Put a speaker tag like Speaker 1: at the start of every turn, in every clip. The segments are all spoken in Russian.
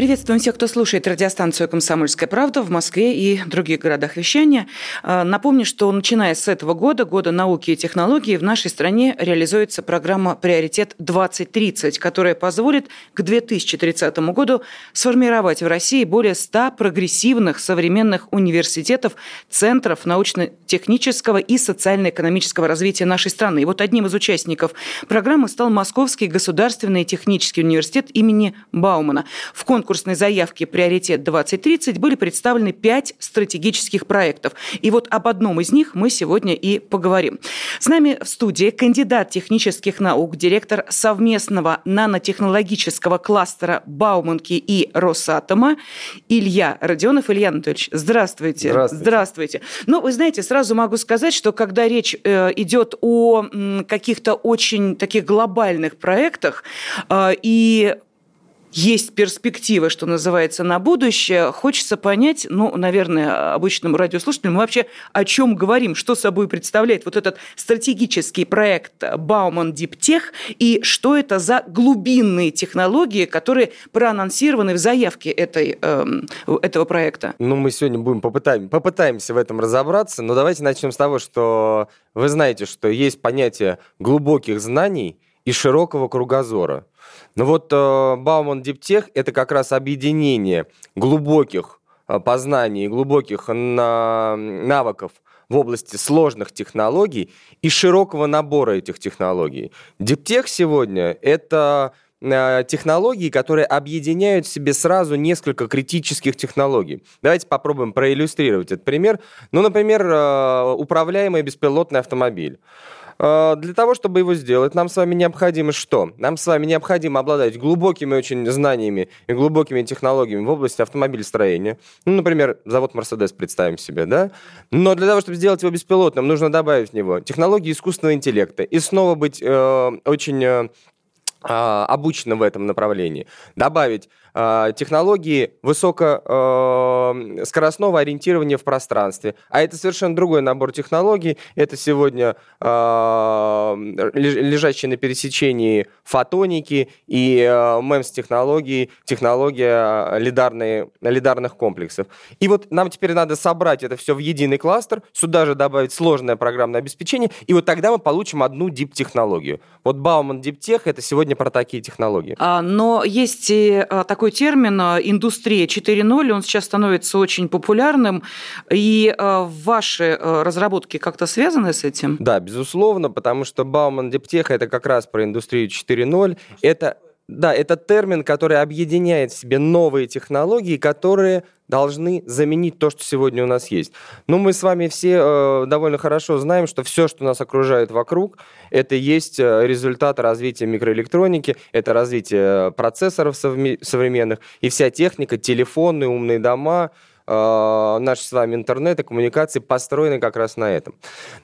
Speaker 1: Приветствуем всех, кто слушает радиостанцию «Комсомольская правда» в Москве и других городах вещания. А, напомню, что начиная с этого года, года науки и технологий, в нашей стране реализуется программа «Приоритет 2030», которая позволит к 2030 году сформировать в России более 100 прогрессивных современных университетов, центров научно-технического и социально-экономического развития нашей страны. И вот одним из участников программы стал Московский государственный технический университет имени Баумана. В конкурсе конкурсной заявке «Приоритет 2030» были представлены пять стратегических проектов. И вот об одном из них мы сегодня и поговорим. С нами в студии кандидат технических наук, директор совместного нанотехнологического кластера Бауманки и Росатома Илья Родионов. Илья Анатольевич, здравствуйте.
Speaker 2: Здравствуйте.
Speaker 1: Здравствуйте. Ну, вы знаете, сразу могу сказать, что когда речь э, идет о каких-то очень таких глобальных проектах э, и есть перспективы, что называется, на будущее, хочется понять, ну, наверное, обычным радиослушателям, мы вообще о чем говорим, что собой представляет вот этот стратегический проект Бауман Диптех и что это за глубинные технологии, которые проанонсированы в заявке этой, э, этого проекта.
Speaker 2: Ну, мы сегодня будем попытаем, попытаемся в этом разобраться, но давайте начнем с того, что вы знаете, что есть понятие глубоких знаний и широкого кругозора. Ну вот э, Бауман Диптех – это как раз объединение глубоких э, познаний, глубоких навыков в области сложных технологий и широкого набора этих технологий. Диптех сегодня – это э, технологии, которые объединяют в себе сразу несколько критических технологий. Давайте попробуем проиллюстрировать этот пример. Ну, например, управляемый беспилотный автомобиль. А, для того, чтобы его сделать, нам с вами необходимо что? Нам с вами необходимо обладать глубокими очень знаниями и глубокими технологиями в области автомобилестроения. Ну, например, завод Mercedes представим себе, да? Но для того, чтобы сделать его беспилотным, нужно добавить в него технологии искусственного интеллекта и снова быть э, очень э, а, обученным в этом направлении. Добавить э, технологии высокоскоростного э, ориентирования в пространстве. А это совершенно другой набор технологий. Это сегодня э, лежащие на пересечении фотоники и э, MEMS-технологии, технология лидарные, лидарных комплексов. И вот нам теперь надо собрать это все в единый кластер, сюда же добавить сложное программное обеспечение, и вот тогда мы получим одну дип-технологию. Вот Bauman Deep Tech — это сегодня про такие технологии.
Speaker 1: А, но есть и такой такой термин а, «индустрия 4.0», он сейчас становится очень популярным, и а, ваши а, разработки как-то связаны с этим?
Speaker 2: Да, безусловно, потому что Бауман Дептеха – это как раз про индустрию 4.0, это да, это термин, который объединяет в себе новые технологии, которые должны заменить то, что сегодня у нас есть. Но мы с вами все э, довольно хорошо знаем, что все, что нас окружает вокруг, это есть э, результат развития микроэлектроники, это развитие процессоров современных, и вся техника, телефоны, умные дома, э, наш с вами интернет и коммуникации построены как раз на этом.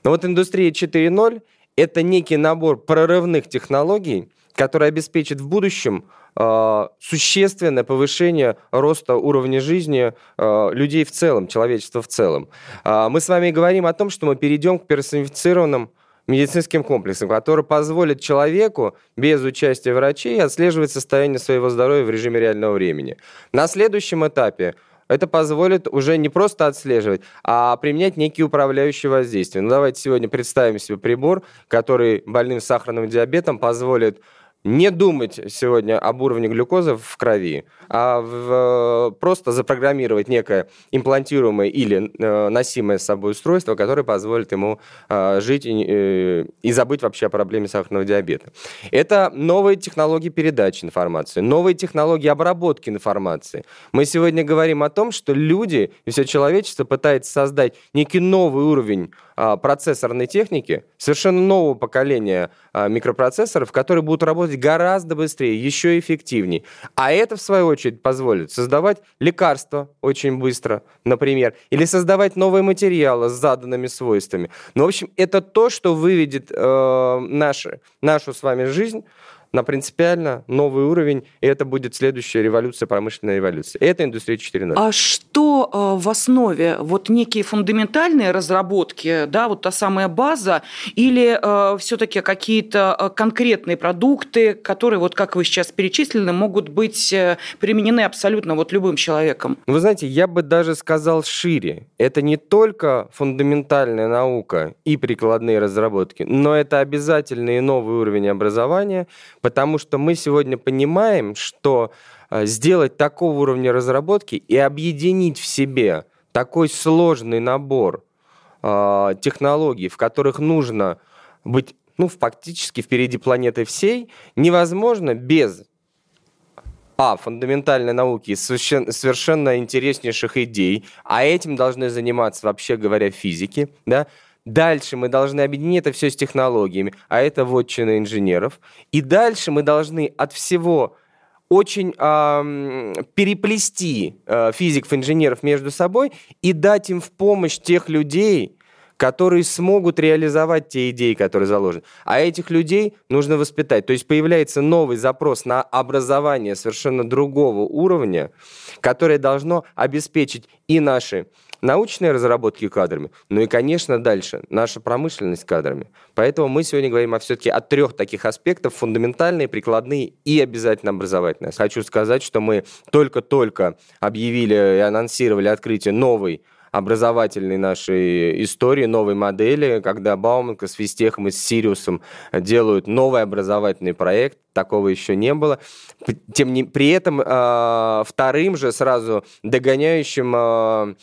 Speaker 2: Но вот индустрия 4.0 – это некий набор прорывных технологий, который обеспечит в будущем э, существенное повышение роста уровня жизни э, людей в целом, человечества в целом. Э, мы с вами говорим о том, что мы перейдем к персонифицированным медицинским комплексом, который позволит человеку без участия врачей отслеживать состояние своего здоровья в режиме реального времени. На следующем этапе это позволит уже не просто отслеживать, а применять некие управляющие воздействия. Ну, давайте сегодня представим себе прибор, который больным сахарным диабетом позволит не думать сегодня об уровне глюкозы в крови, а в, просто запрограммировать некое имплантируемое или э, носимое с собой устройство, которое позволит ему э, жить и, э, и забыть вообще о проблеме сахарного диабета. Это новые технологии передачи информации, новые технологии обработки информации. Мы сегодня говорим о том, что люди и все человечество пытается создать некий новый уровень а, процессорной техники, совершенно нового поколения а, микропроцессоров, которые будут работать гораздо быстрее, еще эффективнее. А это, в свою очередь, позволит создавать лекарства очень быстро, например, или создавать новые материалы с заданными свойствами. Ну, в общем, это то, что выведет э, наши, нашу с вами жизнь на принципиально новый уровень, и это будет следующая революция, промышленная революция. Это индустрия 4.0.
Speaker 1: А что э, в основе? Вот некие фундаментальные разработки, да, вот та самая база, или э, все-таки какие-то э, конкретные продукты, которые, вот как вы сейчас перечислили, могут быть э, применены абсолютно вот любым человеком?
Speaker 2: Вы знаете, я бы даже сказал шире. Это не только фундаментальная наука и прикладные разработки, но это обязательный новый уровень образования, потому что мы сегодня понимаем, что э, сделать такого уровня разработки и объединить в себе такой сложный набор э, технологий, в которых нужно быть ну, фактически впереди планеты всей, невозможно без а, фундаментальной науки, совершенно, интереснейших идей, а этим должны заниматься, вообще говоря, физики, да, Дальше мы должны объединить это все с технологиями, а это вотчина инженеров. И дальше мы должны от всего очень э, переплести э, физиков, инженеров между собой и дать им в помощь тех людей, которые смогут реализовать те идеи, которые заложены. А этих людей нужно воспитать. То есть появляется новый запрос на образование совершенно другого уровня, которое должно обеспечить и наши научные разработки кадрами, ну и, конечно, дальше наша промышленность кадрами. Поэтому мы сегодня говорим о все-таки о трех таких аспектах, фундаментальные, прикладные и обязательно образовательные. Хочу сказать, что мы только-только объявили и анонсировали открытие новой образовательной нашей истории, новой модели, когда Бауманка с Фистехом и с Сириусом делают новый образовательный проект, такого еще не было. Тем не при этом э, вторым же сразу догоняющим Э,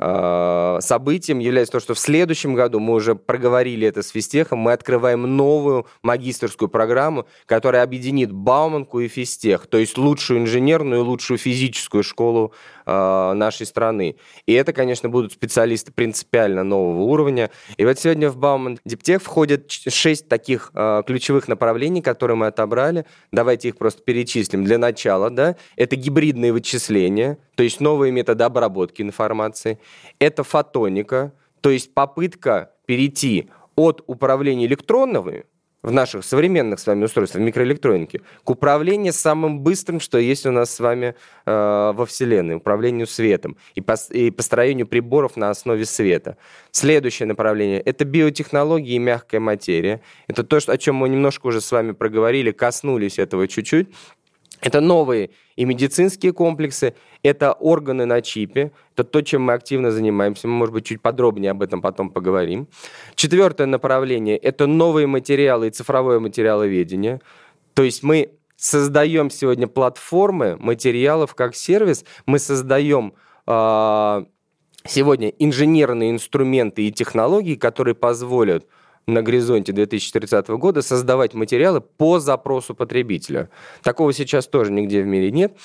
Speaker 2: событием является то, что в следующем году, мы уже проговорили это с Фистехом, мы открываем новую магистрскую программу, которая объединит Бауманку и Фистех, то есть лучшую инженерную и лучшую физическую школу э, нашей страны. И это, конечно, будут специалисты принципиально нового уровня. И вот сегодня в Бауман Диптех входят шесть таких э, ключевых направлений, которые мы отобрали. Давайте их просто перечислим. Для начала, да, это гибридные вычисления, то есть новые методы обработки информации. Это фотоника, то есть попытка перейти от управления электронными в наших современных с вами устройствах микроэлектроники к управлению самым быстрым, что есть у нас с вами э, во Вселенной, управлению светом и, по, и построению приборов на основе света. Следующее направление – это биотехнологии и мягкая материя. Это то, что, о чем мы немножко уже с вами проговорили, коснулись этого чуть-чуть. Это новые и медицинские комплексы, это органы на чипе, это то, чем мы активно занимаемся. Мы, может быть, чуть подробнее об этом потом поговорим. Четвертое направление – это новые материалы и цифровое материаловедение. То есть мы создаем сегодня платформы материалов как сервис, мы создаем э, сегодня инженерные инструменты и технологии, которые позволят на горизонте 2030 года создавать материалы по запросу потребителя. Такого сейчас тоже нигде в мире нет.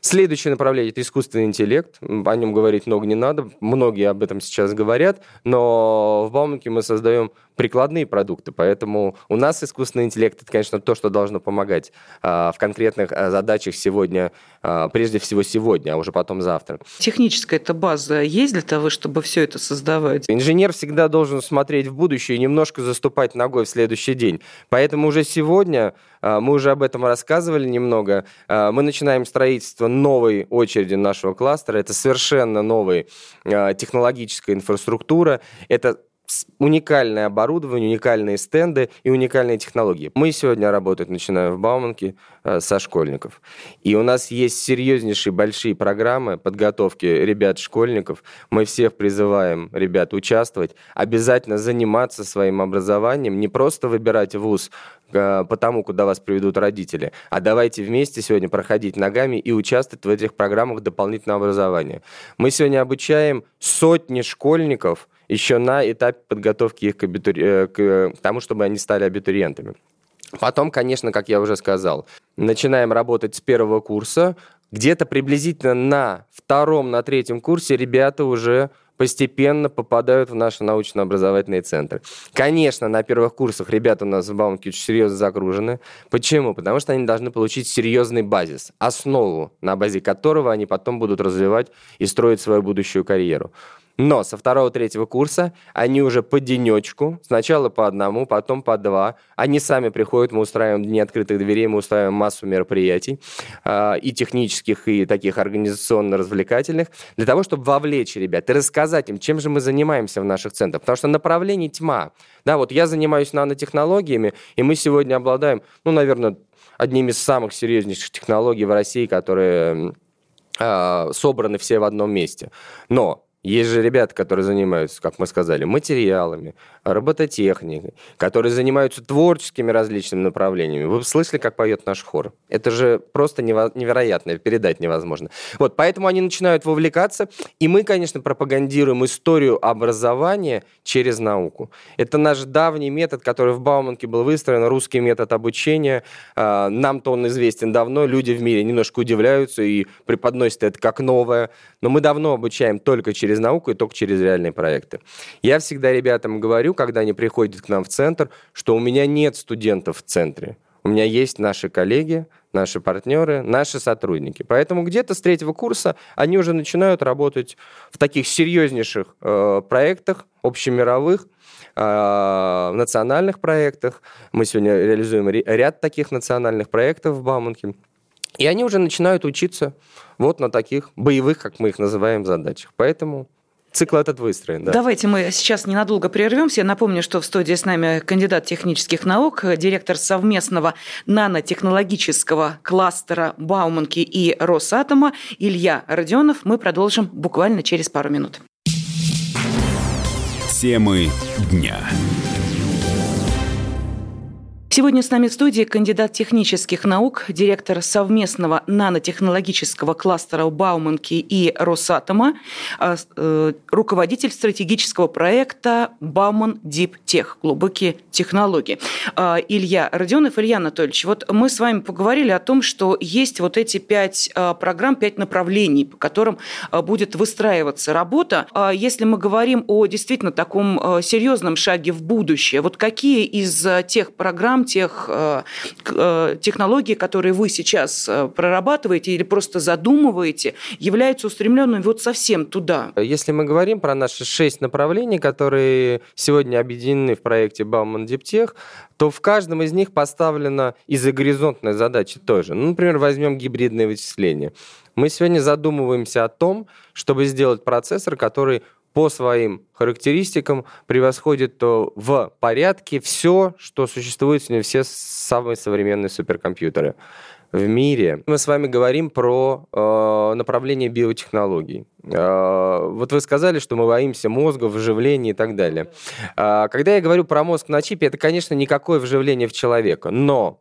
Speaker 2: Следующее направление – это искусственный интеллект. О нем говорить много не надо. Многие об этом сейчас говорят. Но в Бауманке мы создаем прикладные продукты, поэтому у нас искусственный интеллект это, конечно, то, что должно помогать а, в конкретных а, задачах сегодня, а, прежде всего сегодня, а уже потом завтра.
Speaker 1: Техническая эта база есть для того, чтобы все это создавать?
Speaker 2: Инженер всегда должен смотреть в будущее и немножко заступать ногой в следующий день. Поэтому уже сегодня а, мы уже об этом рассказывали немного. Мы начинаем строительство новой очереди нашего кластера. Это совершенно новая технологическая инфраструктура. Это уникальное оборудование, уникальные стенды и уникальные технологии. Мы сегодня работать начинаем в Бауманке э, со школьников. И у нас есть серьезнейшие большие программы подготовки ребят-школьников. Мы всех призываем ребят участвовать, обязательно заниматься своим образованием, не просто выбирать вуз э, по тому, куда вас приведут родители, а давайте вместе сегодня проходить ногами и участвовать в этих программах дополнительного образования. Мы сегодня обучаем сотни школьников – еще на этапе подготовки их к, абитури... Э, к тому, чтобы они стали абитуриентами. Потом, конечно, как я уже сказал, начинаем работать с первого курса. Где-то приблизительно на втором, на третьем курсе ребята уже постепенно попадают в наши научно-образовательные центры. Конечно, на первых курсах ребята у нас в Баумке очень серьезно загружены. Почему? Потому что они должны получить серьезный базис, основу, на базе которого они потом будут развивать и строить свою будущую карьеру. Но со второго-третьего курса они уже по денечку, сначала по одному, потом по два. Они сами приходят, мы устраиваем дни открытых дверей, мы устраиваем массу мероприятий э, и технических, и таких организационно-развлекательных, для того, чтобы вовлечь ребят и рассказать им, чем же мы занимаемся в наших центрах. Потому что направлений тьма. Да, вот я занимаюсь нанотехнологиями, и мы сегодня обладаем, ну, наверное, одними из самых серьезнейших технологий в России, которые э, собраны все в одном месте. Но есть же ребята, которые занимаются, как мы сказали, материалами, робототехникой, которые занимаются творческими различными направлениями. Вы слышали, как поет наш хор? Это же просто невероятно, передать невозможно. Вот, поэтому они начинают вовлекаться, и мы, конечно, пропагандируем историю образования через науку. Это наш давний метод, который в Бауманке был выстроен, русский метод обучения. А, нам-то он известен давно, люди в мире немножко удивляются и преподносят это как новое, но мы давно обучаем только через науку и только через реальные проекты. Я всегда ребятам говорю, когда они приходят к нам в центр, что у меня нет студентов в центре. У меня есть наши коллеги, наши партнеры, наши сотрудники. Поэтому где-то с третьего курса они уже начинают работать в таких серьезнейших э, проектах, общемировых, э, национальных проектах. Мы сегодня реализуем ряд таких национальных проектов в Бауманке. И они уже начинают учиться вот на таких боевых, как мы их называем, задачах. Поэтому Цикл этот выстроен, да.
Speaker 1: Давайте мы сейчас ненадолго прервемся. Я напомню, что в студии с нами кандидат технических наук, директор совместного нанотехнологического кластера Бауманки и Росатома Илья Родионов. Мы продолжим буквально через пару минут.
Speaker 3: Темы дня.
Speaker 1: Сегодня с нами в студии кандидат технических наук, директор совместного нанотехнологического кластера Бауманки и Росатома, а, э, руководитель стратегического проекта Бауман Дип Тех, глубокие технологии. А, Илья Родионов, Илья Анатольевич, вот мы с вами поговорили о том, что есть вот эти пять а, программ, пять направлений, по которым будет выстраиваться работа. Если мы говорим о действительно таком серьезном шаге в будущее, вот какие из тех программ, программ, тех э, э, технологий, которые вы сейчас э, прорабатываете или просто задумываете, являются устремленными вот совсем туда?
Speaker 2: Если мы говорим про наши шесть направлений, которые сегодня объединены в проекте Бауман Диптех, то в каждом из них поставлена изогоризонтная задача тоже. Ну, например, возьмем гибридное вычисление. Мы сегодня задумываемся о том, чтобы сделать процессор, который по своим характеристикам превосходит в порядке все, что существует сегодня, все самые современные суперкомпьютеры в мире. Мы с вами говорим про э, направление биотехнологий. Э, вот вы сказали, что мы боимся мозга, вживления и так далее. Э, когда я говорю про мозг на чипе, это, конечно, никакое вживление в человека, но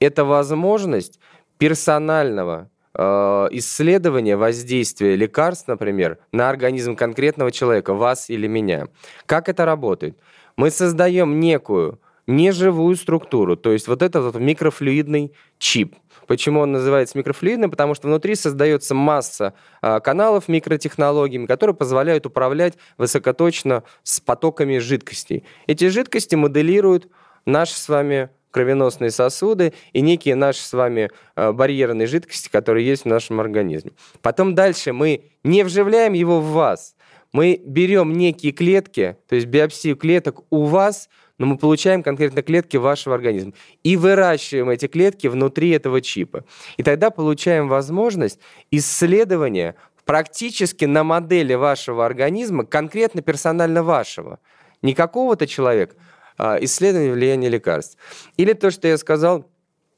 Speaker 2: это возможность персонального исследование воздействия лекарств, например, на организм конкретного человека, вас или меня. Как это работает? Мы создаем некую неживую структуру, то есть вот этот вот микрофлюидный чип. Почему он называется микрофлюидным? Потому что внутри создается масса а, каналов микротехнологиями, которые позволяют управлять высокоточно с потоками жидкостей. Эти жидкости моделируют наши с вами кровеносные сосуды и некие наши с вами э, барьерные жидкости, которые есть в нашем организме. Потом дальше мы не вживляем его в вас. Мы берем некие клетки, то есть биопсию клеток у вас, но мы получаем конкретно клетки вашего организма и выращиваем эти клетки внутри этого чипа. И тогда получаем возможность исследования практически на модели вашего организма, конкретно персонально вашего. Не какого-то человека, исследование влияния лекарств. Или то, что я сказал,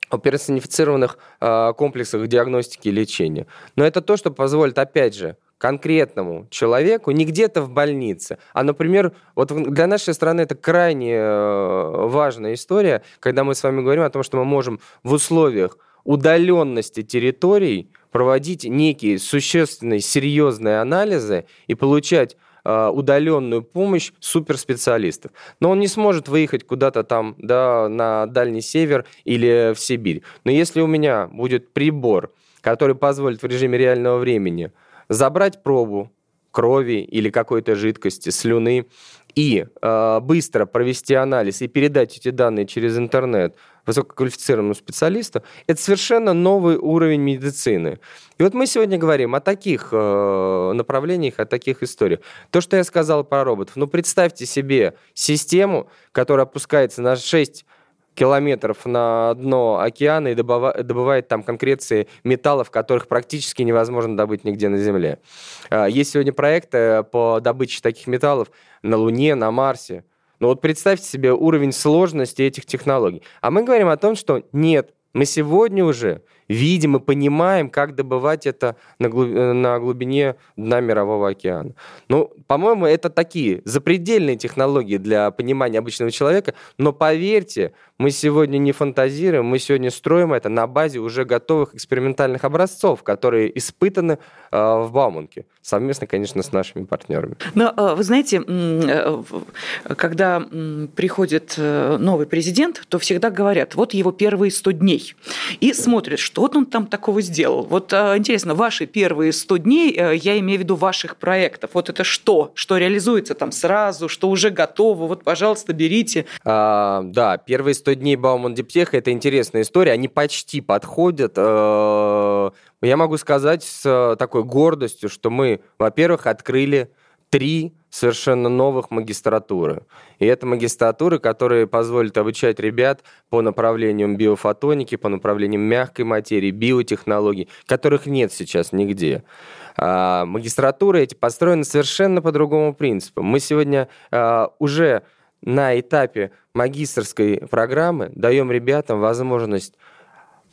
Speaker 2: о персонифицированных а, комплексах диагностики и лечения. Но это то, что позволит, опять же, конкретному человеку, не где-то в больнице, а, например, вот для нашей страны это крайне э, важная история, когда мы с вами говорим о том, что мы можем в условиях удаленности территорий проводить некие существенные, серьезные анализы и получать удаленную помощь суперспециалистов. Но он не сможет выехать куда-то там, да, на Дальний Север или в Сибирь. Но если у меня будет прибор, который позволит в режиме реального времени забрать пробу крови или какой-то жидкости, слюны, и э, быстро провести анализ и передать эти данные через интернет высококвалифицированному специалисту, это совершенно новый уровень медицины. И вот мы сегодня говорим о таких э, направлениях, о таких историях. То, что я сказал про роботов. Ну, представьте себе систему, которая опускается на 6 километров на дно океана и добывает, там конкреции металлов, которых практически невозможно добыть нигде на Земле. А, есть сегодня проекты по добыче таких металлов на Луне, на Марсе. Но вот представьте себе уровень сложности этих технологий. А мы говорим о том, что нет, мы сегодня уже видим и понимаем, как добывать это на, глуб... Э, на глубине дна Мирового океана. Ну, по-моему, это такие запредельные технологии для понимания обычного человека, но поверьте, мы сегодня не фантазируем, мы сегодня строим это на базе уже готовых экспериментальных образцов, которые испытаны э, в Бауманке, совместно, конечно, с нашими партнерами.
Speaker 1: Но э, вы знаете, э, когда приходит новый президент, то всегда говорят, вот его первые 100 дней, и смотрят, что что он там такого сделал? Вот интересно, ваши первые 100 дней, я имею в виду ваших проектов, вот это что? Что реализуется там сразу, что уже готово? Вот, пожалуйста, берите.
Speaker 2: А, да, первые 100 дней Бауман Диптеха – это интересная история, они почти подходят. Э, я могу сказать с такой гордостью, что мы, во-первых, открыли три совершенно новых магистратуры. И это магистратуры, которые позволят обучать ребят по направлениям биофотоники, по направлениям мягкой материи, биотехнологий, которых нет сейчас нигде. А, магистратуры эти построены совершенно по другому принципу. Мы сегодня а, уже на этапе магистрской программы даем ребятам возможность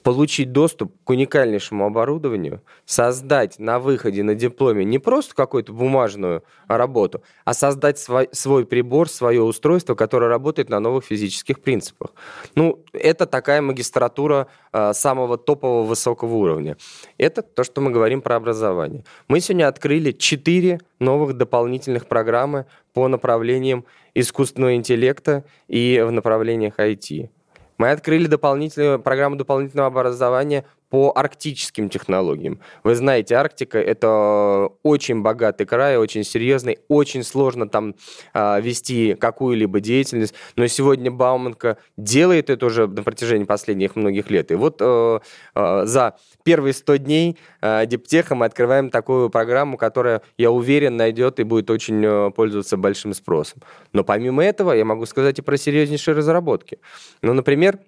Speaker 2: получить доступ к уникальнейшему оборудованию, создать на выходе на дипломе не просто какую-то бумажную работу, а создать свой, свой прибор, свое устройство, которое работает на новых физических принципах. Ну, это такая магистратура э, самого топового высокого уровня. Это то, что мы говорим про образование. Мы сегодня открыли четыре новых дополнительных программы по направлениям искусственного интеллекта и в направлениях IT. Мы открыли дополнительную программу дополнительного образования по арктическим технологиям. Вы знаете, Арктика — это очень богатый край, очень серьезный, очень сложно там э, вести какую-либо деятельность, но сегодня Бауманка делает это уже на протяжении последних многих лет. И вот э, э, за первые 100 дней э, Диптеха мы открываем такую программу, которая, я уверен, найдет и будет очень э, пользоваться большим спросом. Но помимо этого я могу сказать и про серьезнейшие разработки. Ну, например,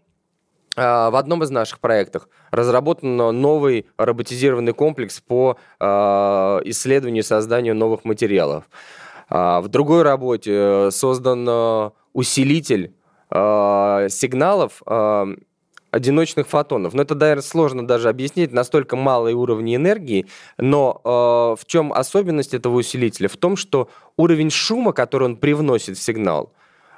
Speaker 2: в одном из наших проектов разработан новый роботизированный комплекс по а, исследованию и созданию новых материалов. А, в другой работе э, создан э, усилитель сигналов одиночных фотонов. Но это, наверное, сложно даже объяснить, настолько малые уровни энергии. Но э, в чем особенность этого усилителя? В том, что уровень шума, который он привносит в сигнал,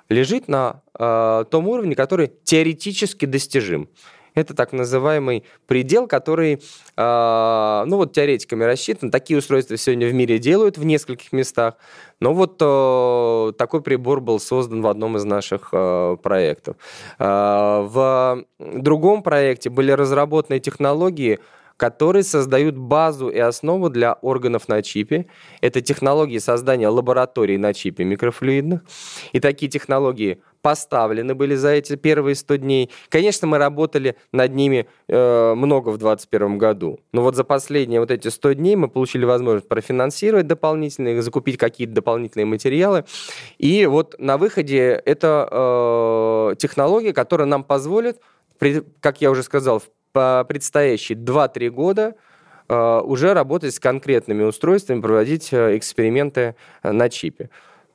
Speaker 2: лежит на э, том уровне, который теоретически достижим. Это так называемый предел, который, э, ну вот теоретиками рассчитан. Такие устройства сегодня в мире делают в нескольких местах. Но вот э, такой прибор был создан в одном из наших э, проектов. Э, в другом проекте были разработаны технологии, которые создают базу и основу для органов на чипе. Это технологии создания лабораторий на чипе микрофлюидных. И такие технологии поставлены были за эти первые 100 дней. Конечно, мы работали над ними э, много в 2021 году. Но вот за последние вот эти 100 дней мы получили возможность профинансировать дополнительные, закупить какие-то дополнительные материалы. И вот на выходе это э, технология, которая нам позволит, как я уже сказал, в по предстоящие 2-3 года э, уже работать с конкретными устройствами, проводить э, эксперименты э, на чипе.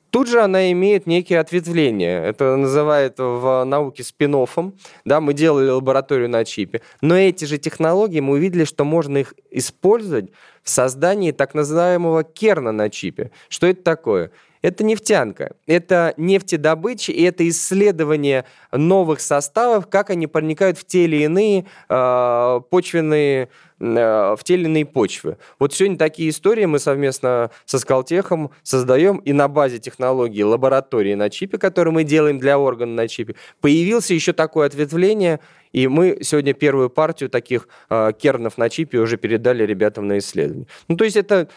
Speaker 2: Тут же она имеет некие ответвления. Это называют в науке спин -оффом. Да, мы делали лабораторию на чипе. Но эти же технологии мы увидели, что можно их использовать в создании так называемого керна на чипе. Что это такое? Это нефтянка, это нефтедобыча и это исследование новых составов, как они проникают в те или иные э, почвенные в те или иные почвы. Вот сегодня такие истории мы совместно со Скалтехом создаем, и на базе технологии лаборатории на чипе, которую мы делаем для органа на чипе, появился еще такое ответвление, и мы сегодня первую партию таких э, кернов на чипе уже передали ребятам на исследование. Ну, то есть это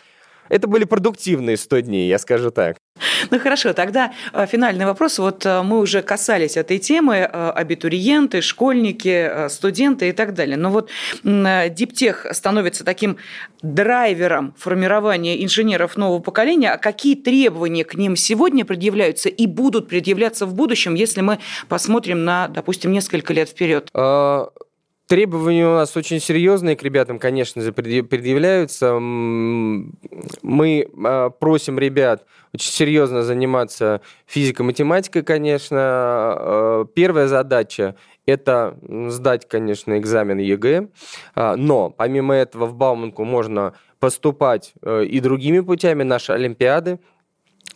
Speaker 2: это были продуктивные 100 дней, я скажу так.
Speaker 1: Ну хорошо, тогда э, финальный вопрос. Вот э, мы уже касались этой темы, э, абитуриенты, школьники, студенты и так далее. Но вот Диптех становится таким драйвером формирования инженеров нового поколения. А какие требования к ним сегодня предъявляются и будут предъявляться в будущем, если мы посмотрим на, допустим, несколько лет вперед?
Speaker 2: Требования у нас очень серьезные к ребятам, конечно же, предъявляются. Мы а, просим ребят очень серьезно заниматься физико-математикой, конечно. А, первая задача – это сдать, конечно, экзамен ЕГЭ. А, но помимо этого в Бауманку можно поступать э, и другими путями. Наши олимпиады,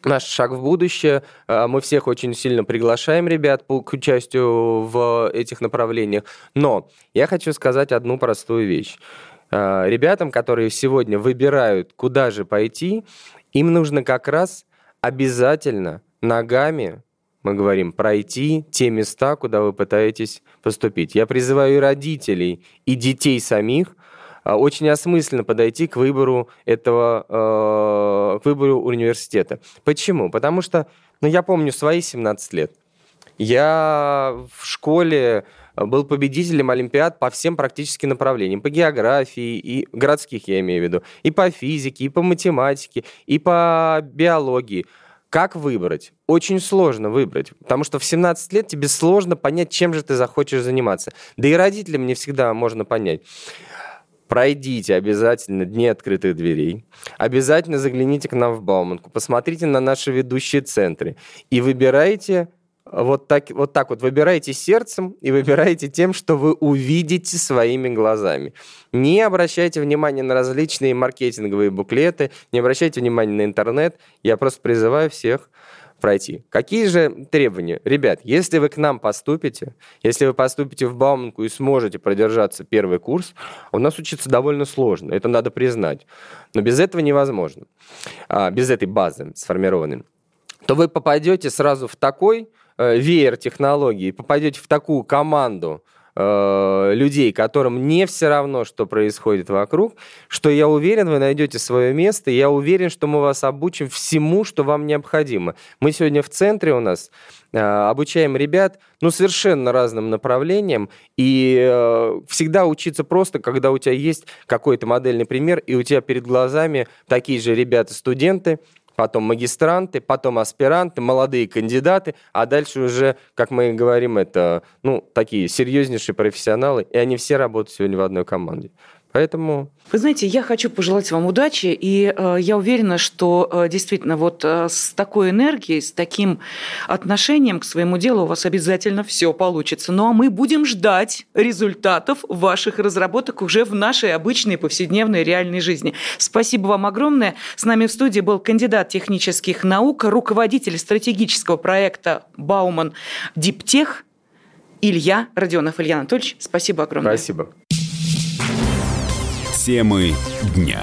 Speaker 2: наш шаг в будущее. А, мы всех очень сильно приглашаем ребят к участию в этих направлениях. Но я хочу сказать одну простую вещь. А, ребятам, которые сегодня выбирают, куда же пойти, им нужно как раз обязательно ногами, мы говорим, пройти те места, куда вы пытаетесь поступить. Я призываю и родителей, и детей самих очень осмысленно подойти к выбору этого, э, к выбору университета. Почему? Потому что, ну, я помню свои 17 лет. Я в школе был победителем Олимпиад по всем практически направлениям. По географии, и городских я имею в виду, и по физике, и по математике, и по биологии. Как выбрать? Очень сложно выбрать, потому что в 17 лет тебе сложно понять, чем же ты захочешь заниматься. Да и родителям не всегда можно понять пройдите обязательно Дни открытых дверей, обязательно загляните к нам в Бауманку, посмотрите на наши ведущие центры и выбирайте вот так, вот так вот выбирайте сердцем и выбирайте тем, что вы увидите своими глазами. Не обращайте внимания на различные маркетинговые буклеты, не обращайте внимания на интернет. Я просто призываю всех пройти. Какие же требования? Ребят, если вы к нам поступите, если вы поступите в Бауманку и сможете продержаться первый курс, у нас учиться довольно сложно, это надо признать. Но без этого невозможно, а, без этой базы сформированной то вы попадете сразу в такой э, веер технологий, попадете в такую команду Э, людей, которым не все равно, что происходит вокруг, что я уверен, вы найдете свое место, я уверен, что мы вас обучим всему, что вам необходимо. Мы сегодня в центре у нас э, обучаем ребят, ну, совершенно разным направлениям, и э, всегда учиться просто, когда у тебя есть какой-то модельный пример, и у тебя перед глазами такие же ребята-студенты, потом магистранты, потом аспиранты, молодые кандидаты, а дальше уже, как мы говорим, это ну, такие серьезнейшие профессионалы, и они все работают сегодня в одной команде. Поэтому...
Speaker 1: Вы знаете, я хочу пожелать вам удачи, и э, я уверена, что э, действительно вот э, с такой энергией, с таким отношением к своему делу у вас обязательно все получится. Ну а мы будем ждать результатов ваших разработок уже в нашей обычной повседневной реальной жизни. Спасибо вам огромное. С нами в студии был кандидат технических наук, руководитель стратегического проекта «Бауман Диптех» Илья Родионов. Илья Анатольевич, спасибо огромное.
Speaker 2: Спасибо.
Speaker 3: Темы дня.